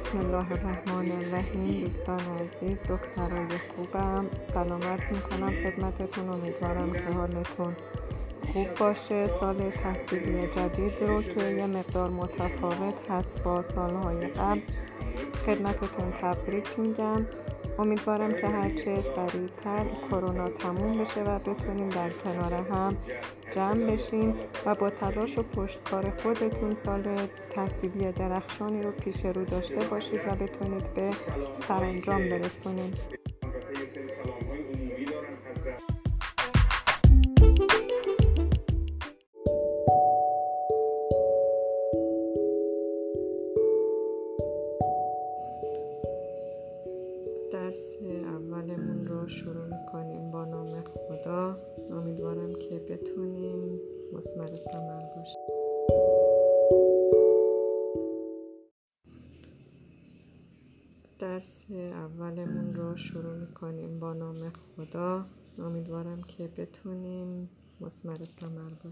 بسم الله الرحمن الرحیم. دوستان عزیز دخترای خوبم سلام عرض می‌کنم خدمتتون. امیدوارم که حالتون خوب باشه. سال تحصیلی جدید رو که یه مقدار متفاوت هست با سالهای قبل. خدمتتون تبریک میگم. امیدوارم که هرچه سریعتر کرونا تموم بشه و بتونیم در کنار هم جمع بشیم و با تلاش و پشتکار خودتون سال تحصیلی درخشانی رو پیش رو داشته باشید و بتونید به سرانجام برسونید درس اولمون رو شروع می‌کنیم با نام خدا. امیدوارم که بتونیم مسمر سمر باشیم. درس اولمون رو شروع می‌کنیم با نام خدا. امیدوارم که بتونیم مسمر سمر باشیم.